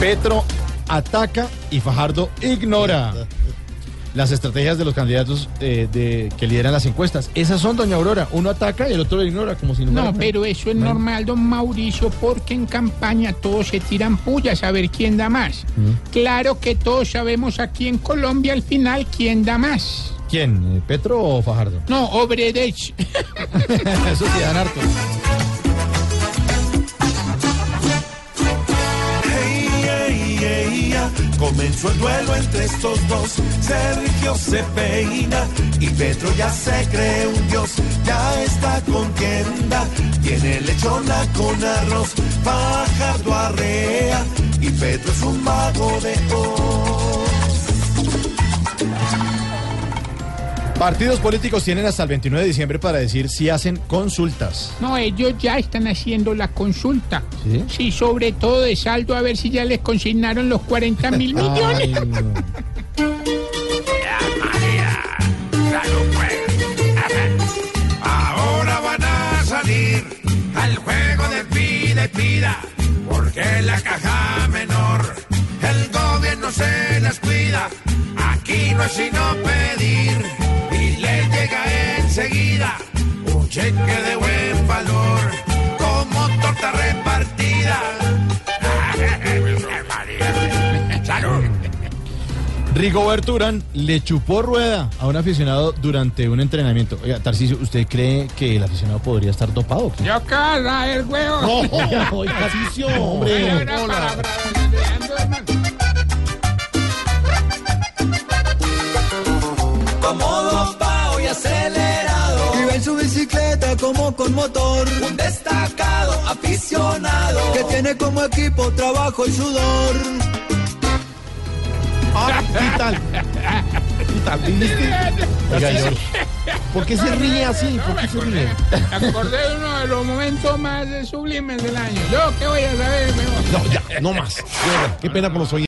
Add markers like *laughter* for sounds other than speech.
Petro ataca y Fajardo ignora las estrategias de los candidatos eh, de, que lideran las encuestas. Esas son, doña Aurora. Uno ataca y el otro lo ignora, como si no No, pero eso es normal, don Mauricio, porque en campaña todos se tiran pullas a ver quién da más. Claro que todos sabemos aquí en Colombia al final quién da más. ¿Quién? ¿Petro o Fajardo? No, Obredech. *laughs* Eso sí, dan harto. Comenzó el duelo entre estos dos. Sergio se peina y Petro ya se cree un dios. Ya está contienda. Tiene lechona con arroz. Fajardo arrea y Petro es un mago de Oz. Partidos políticos tienen hasta el 29 de diciembre para decir si hacen consultas. No, ellos ya están haciendo la consulta. ¿Sí? Sí, sobre todo de saldo, a ver si ya les consignaron los 40 mil *laughs* millones. Ay, no. Ahora van a salir al juego de pida y pida, porque la caja menor, el gobierno se las cuida. Aquí no es sino cheque de buen valor, como torta repartida. *laughs* ¡Salud! Rigoberto Urán le chupó rueda a un aficionado durante un entrenamiento. Oiga, Tarcisio, ¿usted cree que el aficionado podría estar dopado? Yo cara el huevo. *laughs* Oiga, Tarcisio, hombre. Como dopado y acelerado. Iba en su bicicleta como con motor. Un destacado aficionado. Que tiene como equipo trabajo y sudor. Ah, ¿qué tal? ¿Qué tal? ¿Viste? Oiga, George, ¿por qué se ríe así? ¿Por qué se ríe? Me acordé de uno de los momentos más sublimes del año. Yo, ¿qué voy a saber? No, ya, no más. Qué pena por los oyentes.